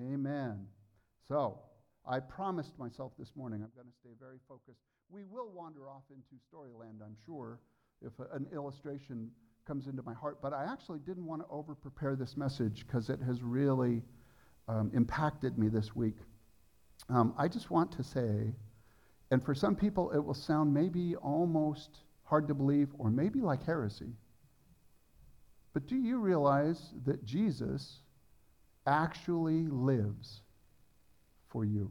Amen. So, I promised myself this morning I'm going to stay very focused. We will wander off into storyland, I'm sure, if a, an illustration comes into my heart. But I actually didn't want to over prepare this message because it has really um, impacted me this week. Um, I just want to say, and for some people it will sound maybe almost hard to believe or maybe like heresy. But do you realize that Jesus actually lives for you?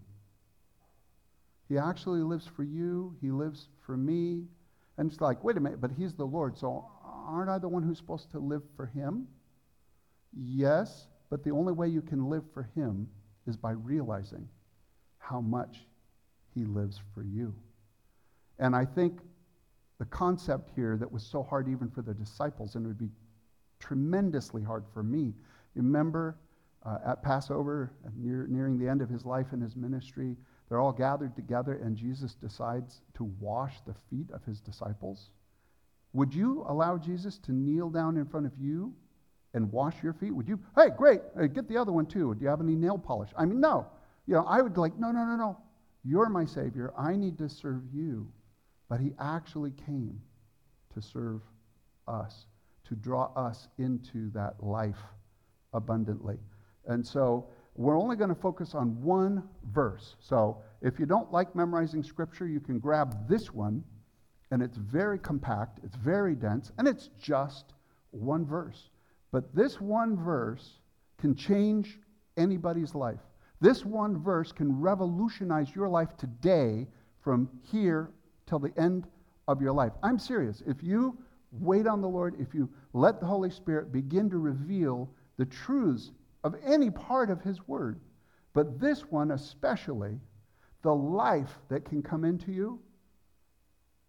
He actually lives for you. He lives for me. And it's like, wait a minute, but he's the Lord, so aren't I the one who's supposed to live for him? Yes, but the only way you can live for him is by realizing how much he lives for you. And I think the concept here that was so hard even for the disciples, and would be tremendously hard for me. Remember uh, at Passover, near, nearing the end of his life and his ministry, they're all gathered together, and Jesus decides to wash the feet of his disciples. Would you allow Jesus to kneel down in front of you and wash your feet? Would you, hey, great, hey, get the other one too. Do you have any nail polish? I mean, no. You know, I would like, no, no, no, no. You're my Savior. I need to serve you. But he actually came to serve us, to draw us into that life abundantly. And so we're only going to focus on one verse. So if you don't like memorizing scripture, you can grab this one, and it's very compact, it's very dense, and it's just one verse. But this one verse can change anybody's life. This one verse can revolutionize your life today from here till the end of your life. I'm serious. If you wait on the Lord, if you let the Holy Spirit begin to reveal the truths of any part of His Word, but this one especially, the life that can come into you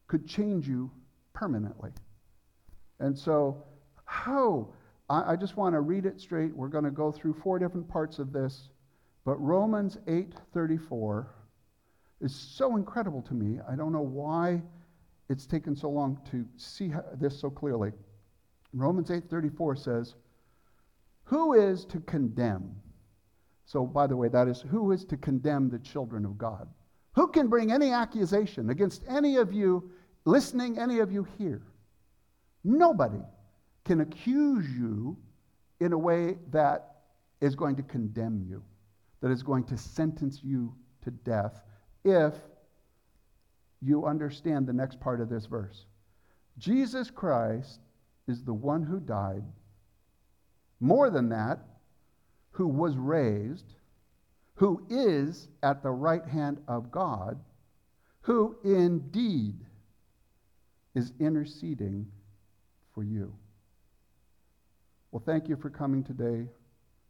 could change you permanently. And so, how? I, I just want to read it straight. We're going to go through four different parts of this. But Romans 8:34 is so incredible to me. I don't know why it's taken so long to see this so clearly. Romans 8:34 says, "Who is to condemn?" So by the way, that is who is to condemn the children of God? Who can bring any accusation against any of you listening, any of you here? Nobody can accuse you in a way that is going to condemn you that is going to sentence you to death if you understand the next part of this verse. Jesus Christ is the one who died. More than that, who was raised, who is at the right hand of God, who indeed is interceding for you. Well, thank you for coming today.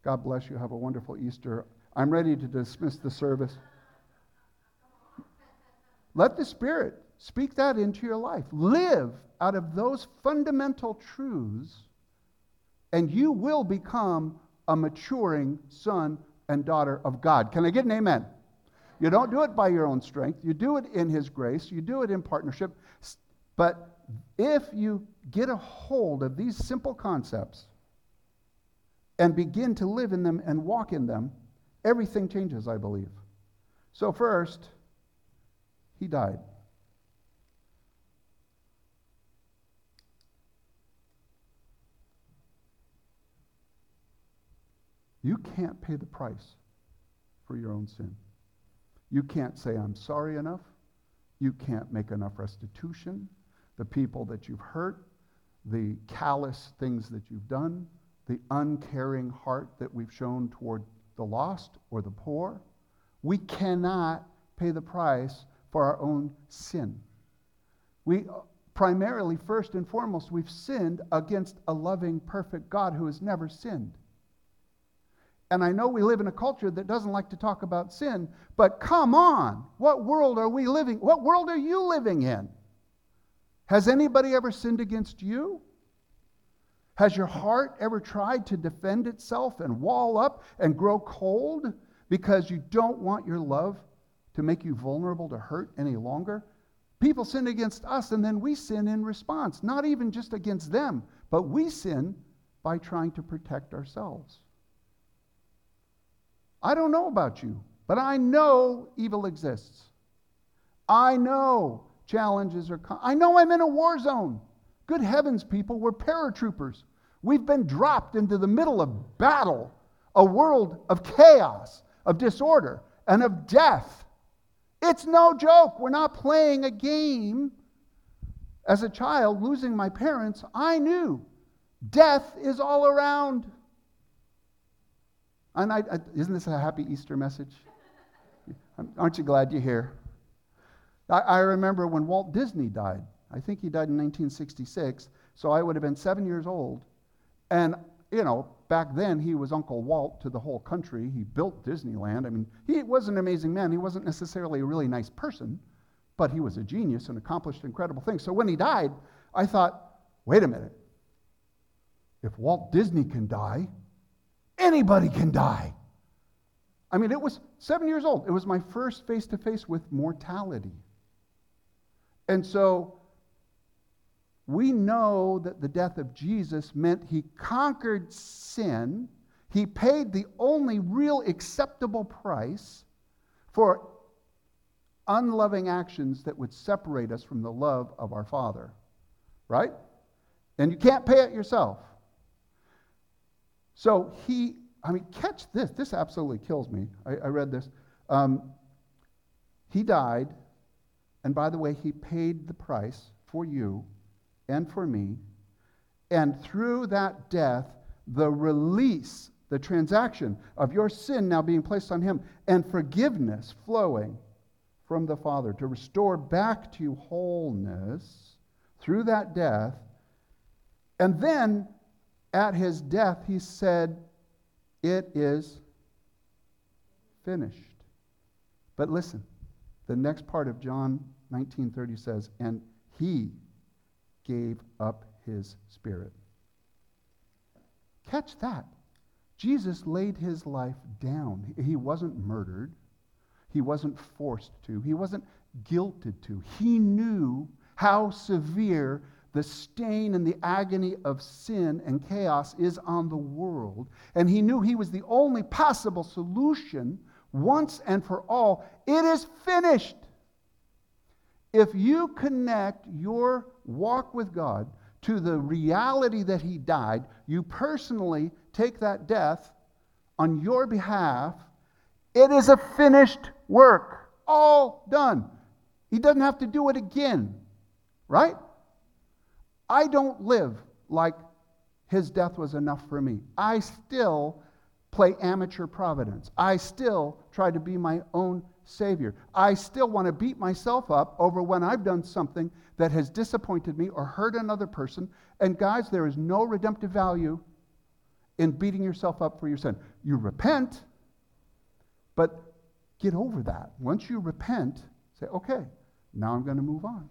God bless you. Have a wonderful Easter. I'm ready to dismiss the service. Let the Spirit speak that into your life. Live out of those fundamental truths, and you will become a maturing son and daughter of God. Can I get an amen? You don't do it by your own strength, you do it in His grace, you do it in partnership. But if you get a hold of these simple concepts and begin to live in them and walk in them, everything changes, I believe. So, first, he died. You can't pay the price for your own sin. You can't say, I'm sorry enough. You can't make enough restitution. The people that you've hurt, the callous things that you've done, the uncaring heart that we've shown toward the lost or the poor. We cannot pay the price for our own sin. We primarily, first and foremost, we've sinned against a loving, perfect God who has never sinned. And I know we live in a culture that doesn't like to talk about sin, but come on, what world are we living? What world are you living in? Has anybody ever sinned against you? Has your heart ever tried to defend itself and wall up and grow cold because you don't want your love to make you vulnerable to hurt any longer? People sin against us and then we sin in response, not even just against them, but we sin by trying to protect ourselves. I don't know about you, but I know evil exists. I know challenges are coming. I know I'm in a war zone. Good heavens, people, we're paratroopers. We've been dropped into the middle of battle, a world of chaos, of disorder, and of death. It's no joke. We're not playing a game. As a child, losing my parents, I knew death is all around. And I, I, isn't this a happy Easter message? Aren't you glad you're here? I, I remember when Walt Disney died. I think he died in 1966, so I would have been seven years old. And, you know, back then he was Uncle Walt to the whole country. He built Disneyland. I mean, he was an amazing man. He wasn't necessarily a really nice person, but he was a genius and accomplished incredible things. So when he died, I thought, wait a minute. If Walt Disney can die, anybody can die. I mean, it was seven years old. It was my first face to face with mortality. And so we know that the death of Jesus meant he conquered sin. He paid the only real acceptable price for unloving actions that would separate us from the love of our Father. Right? And you can't pay it yourself. So he, I mean, catch this. This absolutely kills me. I, I read this. Um, he died, and by the way, he paid the price for you and for me. And through that death, the release, the transaction of your sin now being placed on him, and forgiveness flowing from the Father to restore back to wholeness through that death. And then at his death, he said, It is finished. But listen, the next part of John 19:30 says, And he gave up his spirit. Catch that. Jesus laid his life down. He wasn't murdered. He wasn't forced to. He wasn't guilted to. He knew how severe the stain and the agony of sin and chaos is on the world. And he knew he was the only possible solution once and for all. It is finished. If you connect your walk with God to the reality that He died, you personally take that death on your behalf, it is a finished work. All done. He doesn't have to do it again, right? I don't live like his death was enough for me. I still play amateur providence. I still try to be my own Savior. I still want to beat myself up over when I've done something that has disappointed me or hurt another person. And guys, there is no redemptive value in beating yourself up for your sin. You repent, but get over that. Once you repent, say, okay, now I'm going to move on.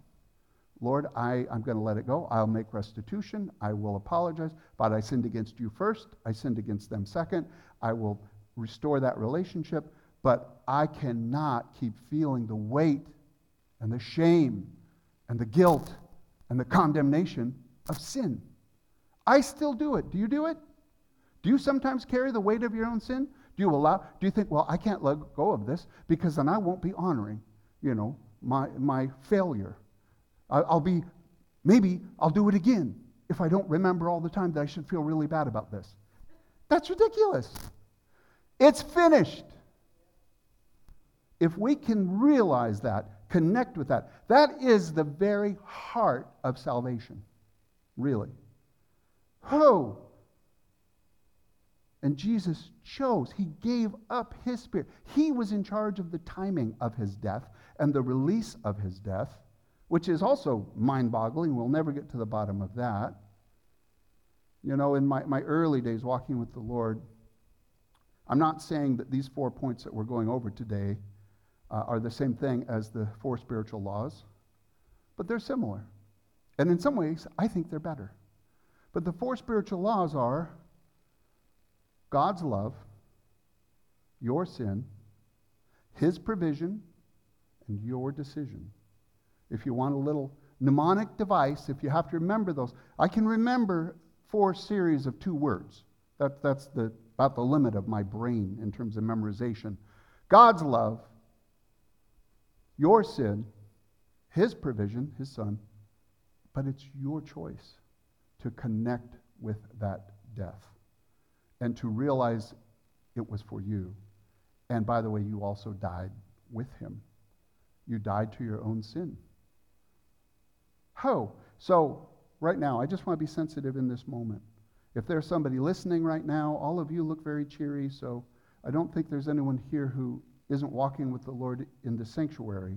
Lord, I, I'm going to let it go. I'll make restitution. I will apologize. But I sinned against you first. I sinned against them second. I will restore that relationship but I cannot keep feeling the weight and the shame and the guilt and the condemnation of sin. I still do it. Do you do it? Do you sometimes carry the weight of your own sin? Do you allow, do you think, well, I can't let go of this because then I won't be honoring, you know, my, my failure. I'll be, maybe I'll do it again if I don't remember all the time that I should feel really bad about this. That's ridiculous. It's finished. If we can realize that, connect with that, that is the very heart of salvation, really. Oh! And Jesus chose, He gave up His Spirit. He was in charge of the timing of His death and the release of His death, which is also mind boggling. We'll never get to the bottom of that. You know, in my, my early days walking with the Lord, I'm not saying that these four points that we're going over today uh, are the same thing as the four spiritual laws, but they're similar. And in some ways, I think they're better. But the four spiritual laws are God's love, your sin, His provision, and your decision. If you want a little mnemonic device, if you have to remember those, I can remember four series of two words. That, that's the about the limit of my brain in terms of memorization. God's love, your sin, His provision, His Son, but it's your choice to connect with that death and to realize it was for you. And by the way, you also died with Him. You died to your own sin. Ho! So, right now, I just want to be sensitive in this moment. If there's somebody listening right now, all of you look very cheery, so I don't think there's anyone here who isn't walking with the Lord in the sanctuary.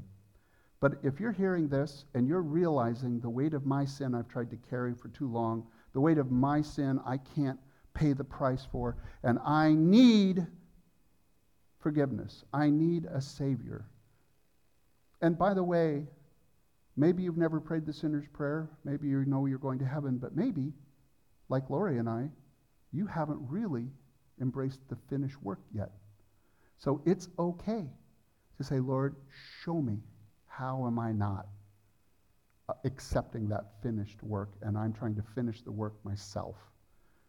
But if you're hearing this and you're realizing the weight of my sin I've tried to carry for too long, the weight of my sin I can't pay the price for, and I need forgiveness, I need a Savior. And by the way, maybe you've never prayed the sinner's prayer, maybe you know you're going to heaven, but maybe like Lori and I, you haven't really embraced the finished work yet. So it's okay to say, Lord, show me how am I not uh, accepting that finished work and I'm trying to finish the work myself.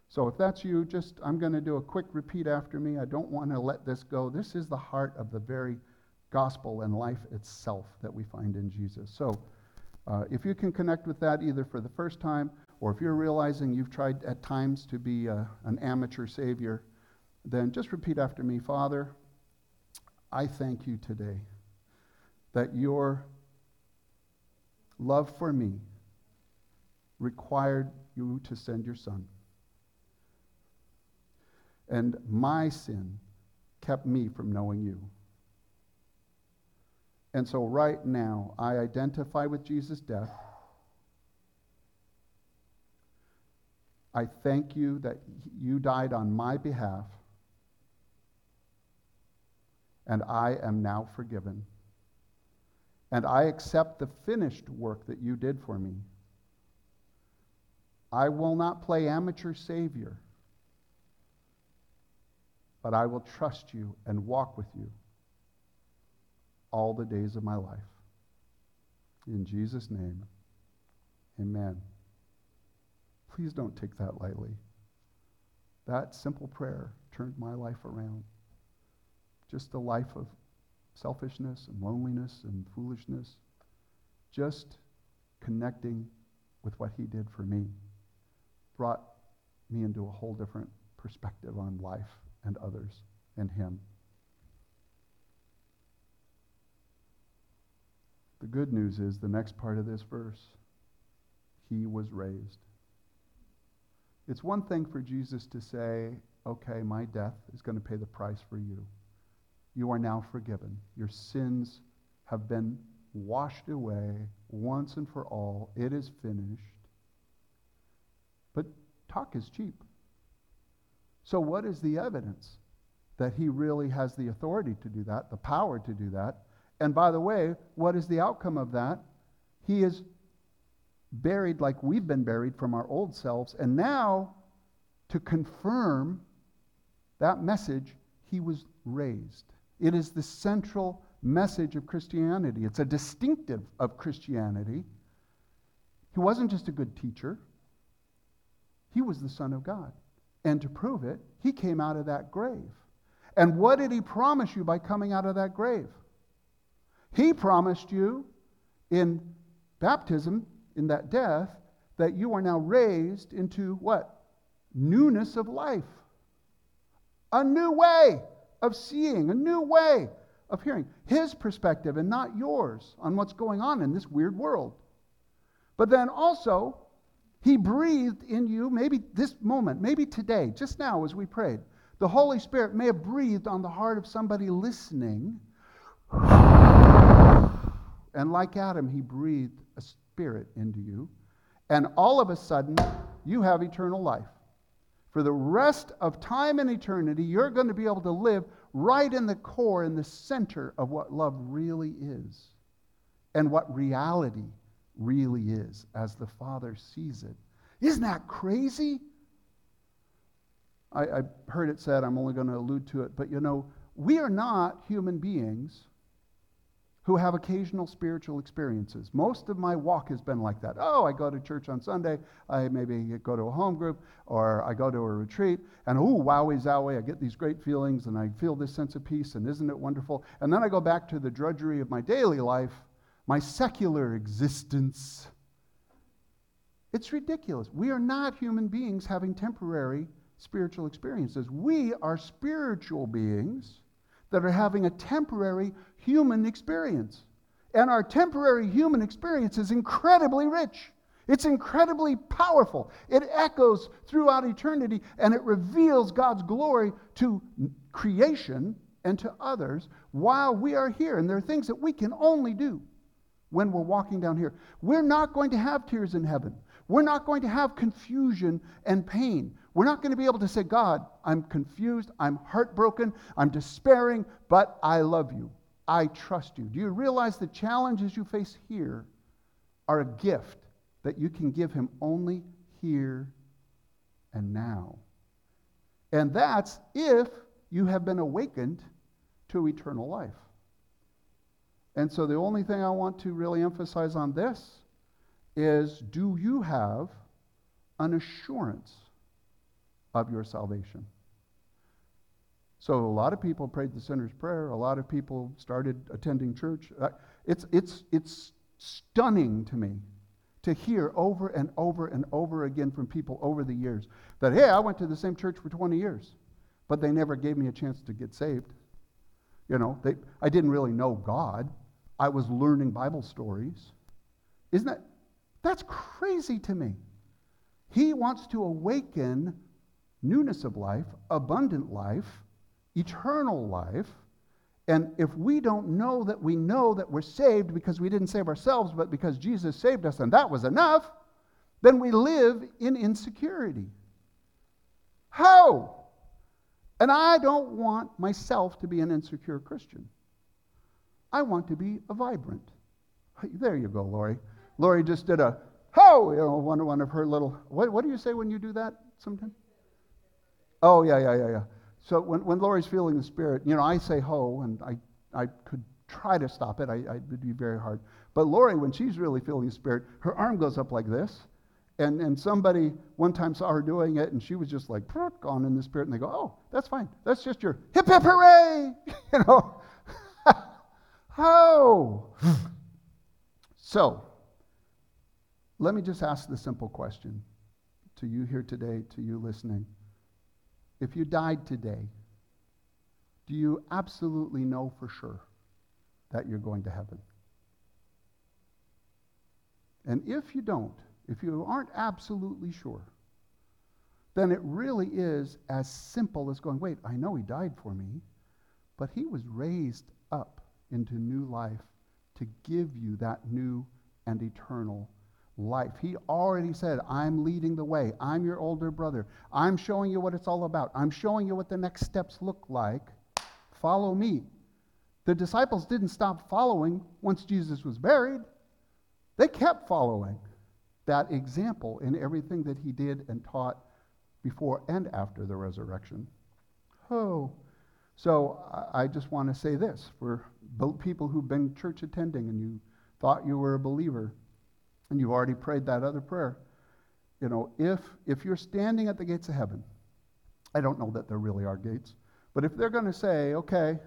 So if that's you, just I'm going to do a quick repeat after me. I don't want to let this go. This is the heart of the very gospel and life itself that we find in Jesus. So uh, if you can connect with that either for the first time or if you're realizing you've tried at times to be uh, an amateur savior, then just repeat after me Father, I thank you today that your love for me required you to send your son. And my sin kept me from knowing you. And so, right now, I identify with Jesus' death. I thank you that you died on my behalf, and I am now forgiven. And I accept the finished work that you did for me. I will not play amateur Savior, but I will trust you and walk with you all the days of my life. In Jesus' name, amen. Please don't take that lightly. That simple prayer turned my life around. Just a life of selfishness and loneliness and foolishness. Just connecting with what he did for me brought me into a whole different perspective on life and others and him. The good news is the next part of this verse he was raised. It's one thing for Jesus to say, okay, my death is going to pay the price for you. You are now forgiven. Your sins have been washed away once and for all. It is finished. But talk is cheap. So, what is the evidence that he really has the authority to do that, the power to do that? And by the way, what is the outcome of that? He is buried like we've been buried from our old selves. And now, to confirm that message, he was raised. It is the central message of Christianity. It's a distinctive of Christianity. He wasn't just a good teacher, he was the Son of God. And to prove it, he came out of that grave. And what did he promise you by coming out of that grave? He promised you in baptism in that death that you are now raised into what? Newness of life. A new way of seeing, a new way of hearing. His perspective and not yours on what's going on in this weird world. But then also, he breathed in you, maybe this moment, maybe today, just now as we prayed. The Holy Spirit may have breathed on the heart of somebody listening. And like Adam, he breathed a Spirit into you, and all of a sudden, you have eternal life. For the rest of time and eternity, you're going to be able to live right in the core, in the center of what love really is and what reality really is as the Father sees it. Isn't that crazy? I, I heard it said, I'm only going to allude to it, but you know, we are not human beings who have occasional spiritual experiences. Most of my walk has been like that. Oh, I go to church on Sunday, I maybe go to a home group, or I go to a retreat, and ooh, wowie zowie, I get these great feelings and I feel this sense of peace, and isn't it wonderful? And then I go back to the drudgery of my daily life, my secular existence. It's ridiculous. We are not human beings having temporary spiritual experiences. We are spiritual beings that are having a temporary human experience. And our temporary human experience is incredibly rich. It's incredibly powerful. It echoes throughout eternity and it reveals God's glory to creation and to others while we are here. And there are things that we can only do when we're walking down here. We're not going to have tears in heaven. We're not going to have confusion and pain. We're not going to be able to say, God, I'm confused, I'm heartbroken, I'm despairing, but I love you. I trust you. Do you realize the challenges you face here are a gift that you can give him only here and now? And that's if you have been awakened to eternal life. And so the only thing I want to really emphasize on this is do you have an assurance of your salvation? So a lot of people prayed the sinner's prayer. A lot of people started attending church. Uh, it's, it's, it's stunning to me to hear over and over and over again from people over the years that, hey, I went to the same church for 20 years, but they never gave me a chance to get saved. You know, they, I didn't really know God. I was learning Bible stories. Isn't that that's crazy to me. He wants to awaken newness of life, abundant life, eternal life. And if we don't know that we know that we're saved because we didn't save ourselves, but because Jesus saved us and that was enough, then we live in insecurity. How? And I don't want myself to be an insecure Christian. I want to be a vibrant. There you go, Lori. Lori just did a ho, you know, one, one of her little, what, what do you say when you do that sometimes? Oh, yeah, yeah, yeah, yeah. So when, when Lori's feeling the Spirit, you know, I say ho, and I, I could try to stop it. I, I, it would be very hard. But Lori, when she's really feeling the Spirit, her arm goes up like this. And, and somebody one time saw her doing it, and she was just like, gone in the Spirit. And they go, oh, that's fine. That's just your hip, hip, hooray. you know. ho. so, let me just ask the simple question to you here today, to you listening. If you died today, do you absolutely know for sure that you're going to heaven? And if you don't, if you aren't absolutely sure, then it really is as simple as going, wait, I know he died for me, but he was raised up into new life to give you that new and eternal life. He already said, I'm leading the way. I'm your older brother. I'm showing you what it's all about. I'm showing you what the next steps look like. Follow me. The disciples didn't stop following once Jesus was buried, they kept following that example in everything that he did and taught before and after the resurrection. Oh. So I just want to say this for people who've been church attending and you thought you were a believer and you've already prayed that other prayer, you know, if, if you're standing at the gates of heaven, I don't know that there really are gates, but if they're going to say, okay,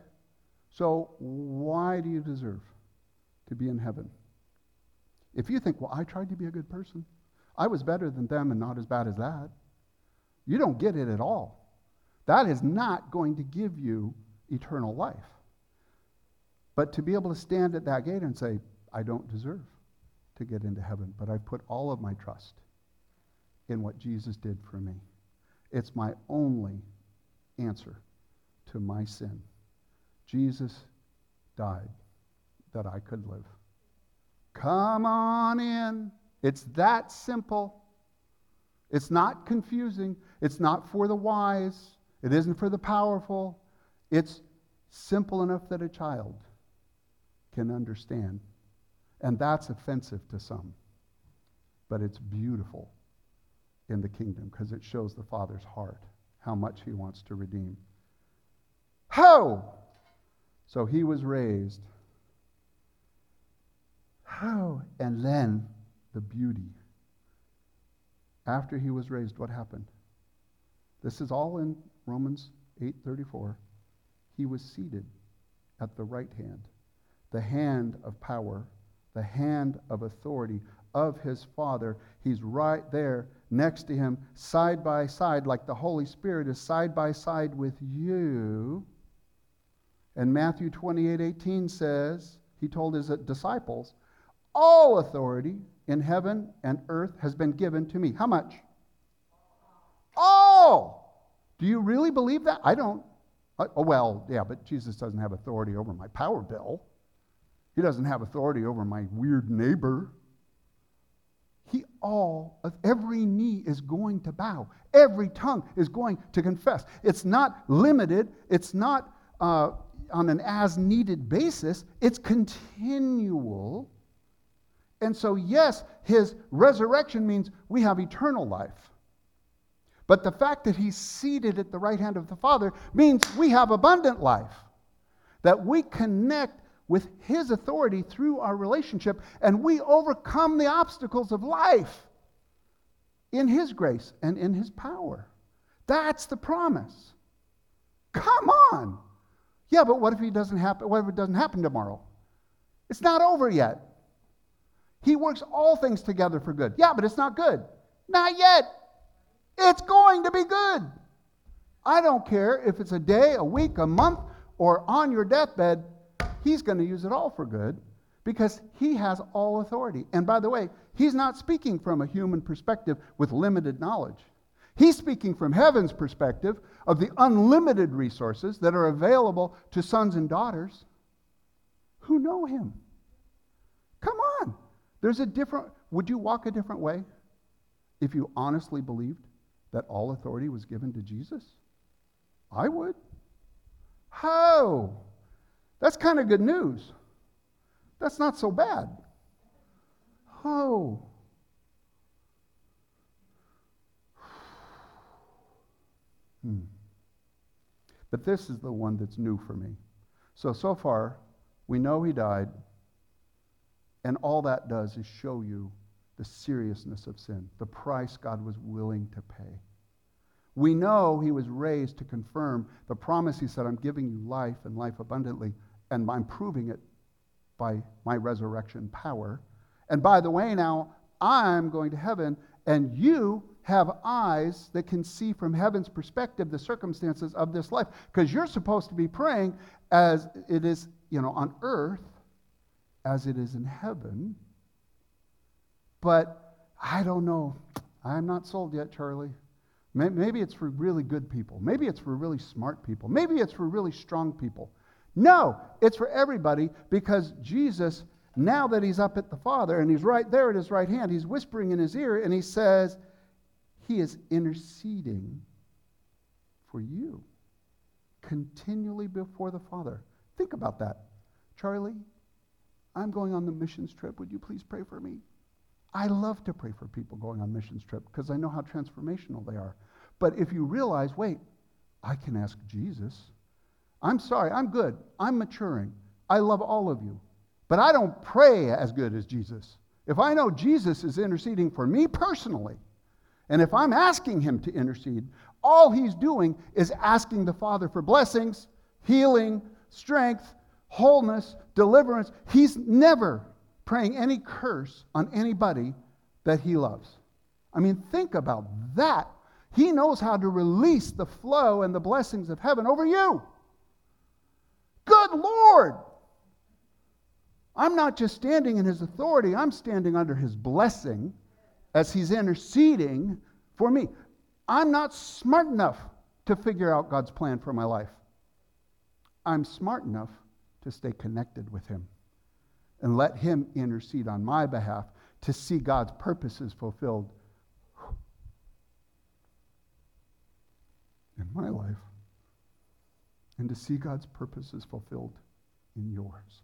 so why do you deserve to be in heaven? If you think, well, I tried to be a good person, I was better than them and not as bad as that, you don't get it at all. That is not going to give you eternal life. But to be able to stand at that gate and say, I don't deserve to get into heaven, but I put all of my trust in what Jesus did for me. It's my only answer to my sin. Jesus died that I could live. Come on in. It's that simple. It's not confusing. It's not for the wise. It isn't for the powerful. It's simple enough that a child can understand. And that's offensive to some. But it's beautiful in the kingdom because it shows the Father's heart, how much he wants to redeem. How? So he was raised Oh, and then the beauty. After he was raised, what happened? This is all in Romans 8:34. He was seated at the right hand, the hand of power, the hand of authority of his Father. He's right there next to him, side by side, like the Holy Spirit is side by side with you. And Matthew 28 18 says, He told his disciples, All authority in heaven and earth has been given to me. How much? All. Do you really believe that? I don't. Oh, well, yeah, but Jesus doesn't have authority over my power bill. He doesn't have authority over my weird neighbor. He all of every knee is going to bow. Every tongue is going to confess. It's not limited. It's not uh, on an as needed basis. It's continual. And so, yes, his resurrection means we have eternal life. But the fact that he's seated at the right hand of the Father means we have abundant life. That we connect with his authority through our relationship and we overcome the obstacles of life in his grace and in his power. That's the promise. Come on. Yeah, but what if he doesn't happen what if it doesn't happen tomorrow? It's not over yet. He works all things together for good. Yeah, but it's not good. Not yet. It's going to be good. I don't care if it's a day, a week, a month, or on your deathbed, he's going to use it all for good because he has all authority. And by the way, he's not speaking from a human perspective with limited knowledge. He's speaking from heaven's perspective of the unlimited resources that are available to sons and daughters who know him. Come on. There's a different, would you walk a different way if you honestly believed that all authority was given to Jesus? I would. How? That's kind of good news. That's not so bad. Oh. Hmm. But this is the one that's new for me. So, so far, we know he died, and all that does is show you the seriousness of sin, the price God was willing to pay. We know he was raised to confirm the promise he said, I'm giving you life and life abundantly and I'm proving it by my resurrection power. And by the way, now I'm going to heaven, and you have eyes that can see from heaven's perspective the circumstances of this life. Because you're supposed to be praying as it is, you know, on earth as it is in heaven. But I don't know. I'm not sold yet, Charlie. Maybe it's for really good people. Maybe it's for really smart people. Maybe it's for really strong people. No, it's for everybody because Jesus, now that he's up at the Father and he's right there at his right hand, he's whispering in his ear and he says, He is interceding for you continually before the Father. Think about that. Charlie, I'm going on the missions trip. Would you please pray for me? I love to pray for people going on missions trip because I know how transformational they are. But if you realize, wait, I can ask Jesus I'm sorry, I'm good. I'm maturing. I love all of you. But I don't pray as good as Jesus. If I know Jesus is interceding for me personally, and if I'm asking him to intercede, all he's doing is asking the Father for blessings, healing, strength, wholeness, deliverance. He's never praying any curse on anybody that he loves. I mean, think about that. He knows how to release the flow and the blessings of heaven over you. Good Lord! I'm not just standing in his authority, I'm standing under his blessing as he's interceding for me. I'm not smart enough to figure out God's plan for my life. I'm smart enough to stay connected with him and let him intercede on my behalf to see God's purposes fulfilled in my life and to see God's purposes fulfilled in yours.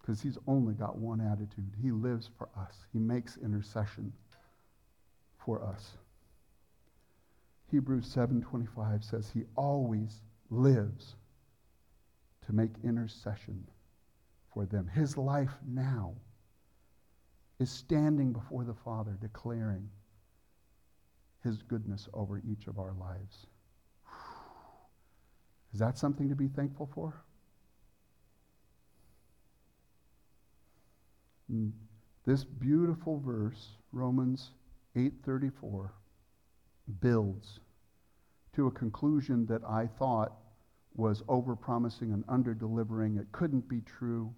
Because he's only got one attitude. He lives for us. He makes intercession for us. Hebrews 7:25 says he always lives to make intercession for them. His life now is standing before the Father, declaring his goodness over each of our lives. Is that something to be thankful for? Mm. This beautiful verse, Romans 8:34, builds to a conclusion that I thought was overpromising and under-delivering. It couldn't be true.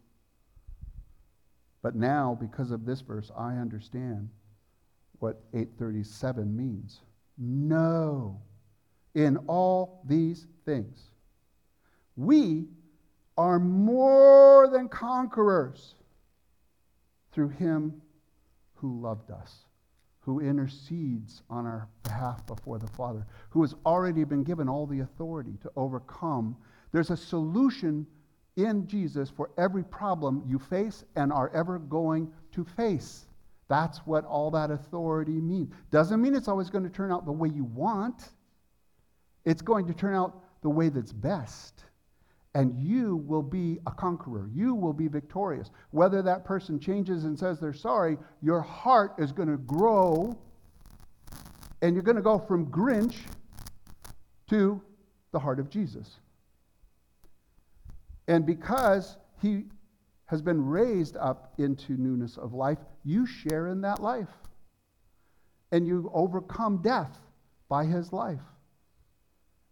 But now, because of this verse, I understand what 837 means. No, in all these things, we are more than conquerors through him who loved us, who intercedes on our behalf before the Father, who has already been given all the authority to overcome. There's a solution in Jesus for every problem you face and are ever going to face. That's what all that authority means. Doesn't mean it's always going to turn out the way you want, it's going to turn out the way that's best and you will be a conqueror. You will be victorious. Whether that person changes and says they're sorry, your heart is going to grow, and you're going to go from Grinch to the heart of Jesus. And because he has been raised up into newness of life, you share in that life. And you overcome death by his life.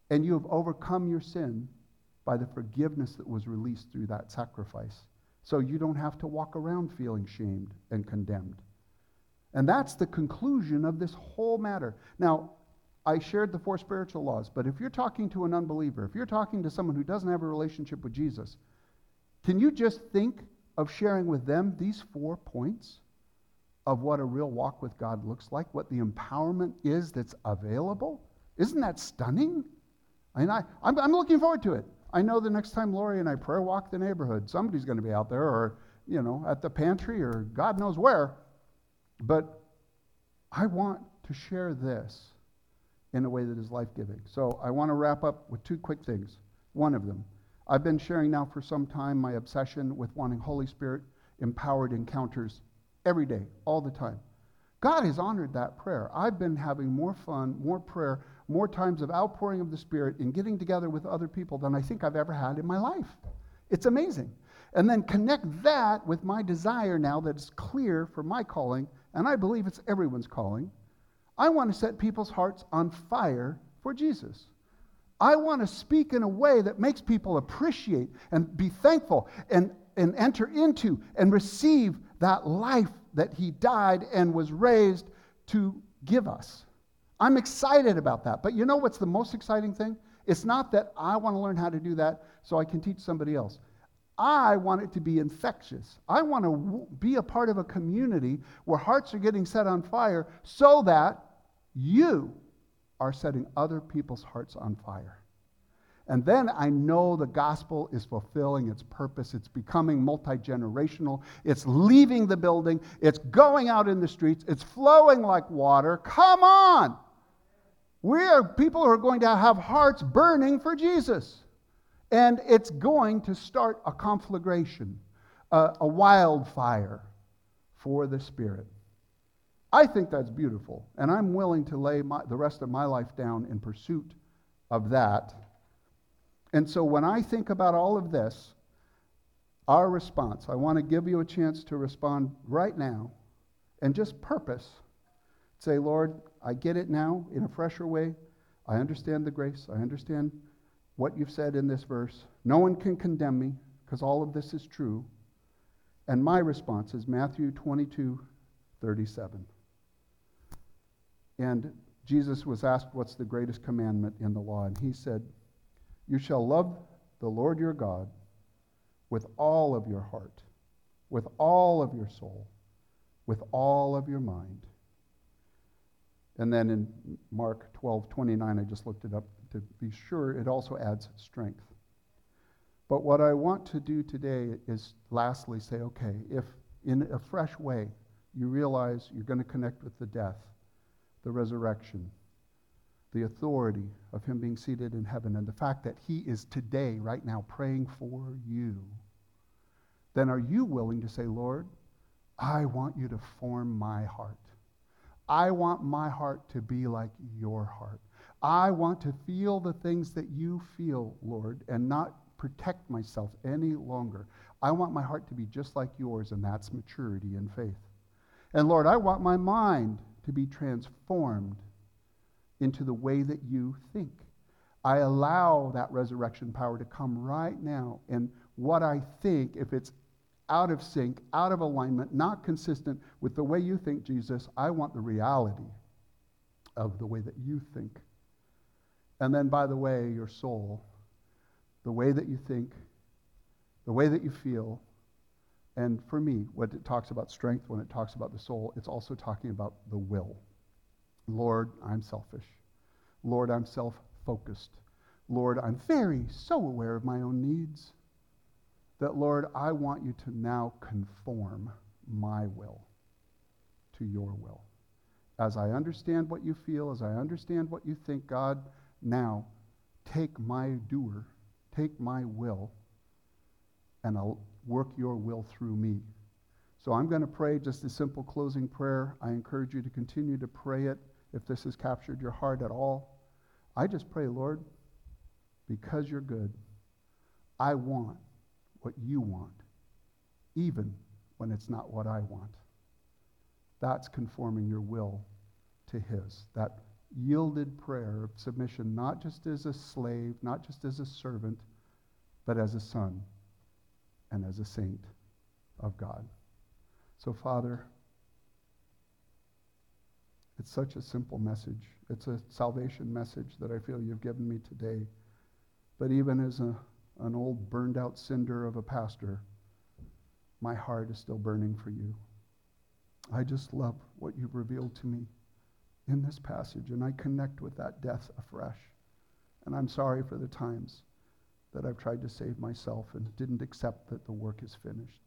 And you have overcome your sin by the forgiveness that was released through that sacrifice. So you don't have to walk around feeling shamed and condemned. And that's the conclusion of this whole matter. Now, I shared the four spiritual laws, but if you're talking to an unbeliever, if you're talking to someone who doesn't have a relationship with Jesus, can you just think of sharing with them these four points of what a real walk with God looks like, what the empowerment is that's available? Isn't that stunning? I mean, I, I'm, I'm looking forward to it. I know the next time Lori and I prayer walk the neighborhood, somebody's going to be out there or, you know, at the pantry or God knows where. But I want to share this in a way that is life giving. So I want to wrap up with two quick things. One of them, I've been sharing now for some time my obsession with wanting Holy Spirit empowered encounters every day, all the time. God has honored that prayer. I've been having more fun, more prayer more times of outpouring of the Spirit and getting together with other people than I think I've ever had in my life. It's amazing. And then connect that with my desire now that it's clear for my calling, and I believe it's everyone's calling. I want to set people's hearts on fire for Jesus. I want to speak in a way that makes people appreciate and be thankful and, and enter into and receive that life that He died and was raised to give us. I'm excited about that. But you know what's the most exciting thing? It's not that I want to learn how to do that so I can teach somebody else. I want it to be infectious. I want to w- be a part of a community where hearts are getting set on fire so that you are setting other people's hearts on fire. And then I know the gospel is fulfilling its purpose. It's becoming multi generational. It's leaving the building. It's going out in the streets. It's flowing like water. Come on! We are people who are going to have hearts burning for Jesus. And it's going to start a conflagration, a, a wildfire for the Spirit. I think that's beautiful, and I'm willing to lay my, the rest of my life down in pursuit of that. And so when I think about all of this, our response, I want to give you a chance to respond right now and just purpose. Say, Lord, I get it now in a fresher way. I understand the grace. I understand what you've said in this verse. No one can condemn me because all of this is true. And my response is Matthew 22, 37. And Jesus was asked, What's the greatest commandment in the law? And he said, You shall love the Lord your God with all of your heart, with all of your soul, with all of your mind, and then in Mark 12, 29, I just looked it up to be sure, it also adds strength. But what I want to do today is lastly say, okay, if in a fresh way you realize you're going to connect with the death, the resurrection, the authority of Him being seated in heaven, and the fact that He is today, right now, praying for you, then are you willing to say, Lord, I want you to form my heart? I want my heart to be like your heart. I want to feel the things that you feel, Lord, and not protect myself any longer. I want my heart to be just like yours, and that's maturity in faith. And Lord, I want my mind to be transformed into the way that you think. I allow that resurrection power to come right now. And what I think, if it's out of sync, out of alignment, not consistent with the way you think, Jesus, I want the reality of the way that you think. And then, by the way, your soul, the way that you think, the way that you feel, and for me, what it talks about strength, when it talks about the soul, it's also talking about the will. Lord, I'm selfish. Lord, I'm self focused. Lord, I'm very so aware of my own needs that, Lord, I want you to now conform my will to your will. As I understand what you feel, as I understand what you think, God, now take my doer, take my will, and I'll work your will through me. So I'm going to pray just a simple closing prayer. I encourage you to continue to pray it if this has captured your heart at all. I just pray, Lord, because you're good, I want what you want, even when it's not what I want. That's conforming your will to His. That yielded prayer of submission, not just as a slave, not just as a servant, but as a son and as a saint of God. So, Father, it's such a simple message. It's a salvation message that I feel you've given me today. But even as a, an old burned out cinder of a pastor, my heart is still burning for you. I just love what you've revealed to me in this passage, and I connect with that death afresh. And I'm sorry for the times that I've tried to save myself and didn't accept that the work is finished.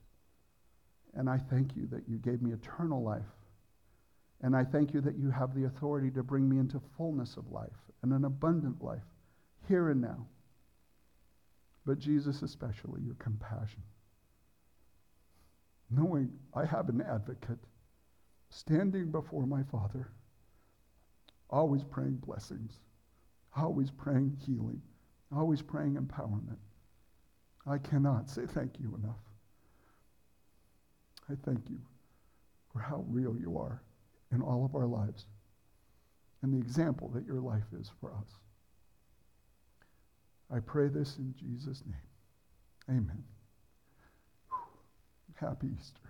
And I thank you that you gave me eternal life. And I thank you that you have the authority to bring me into fullness of life and an abundant life here and now. But Jesus, especially, your compassion. Knowing I have an advocate standing before my Father, always praying blessings, always praying healing, always praying empowerment. I cannot say thank you enough. I thank you for how real you are in all of our lives and the example that your life is for us. I pray this in Jesus' name. Amen. Happy Easter.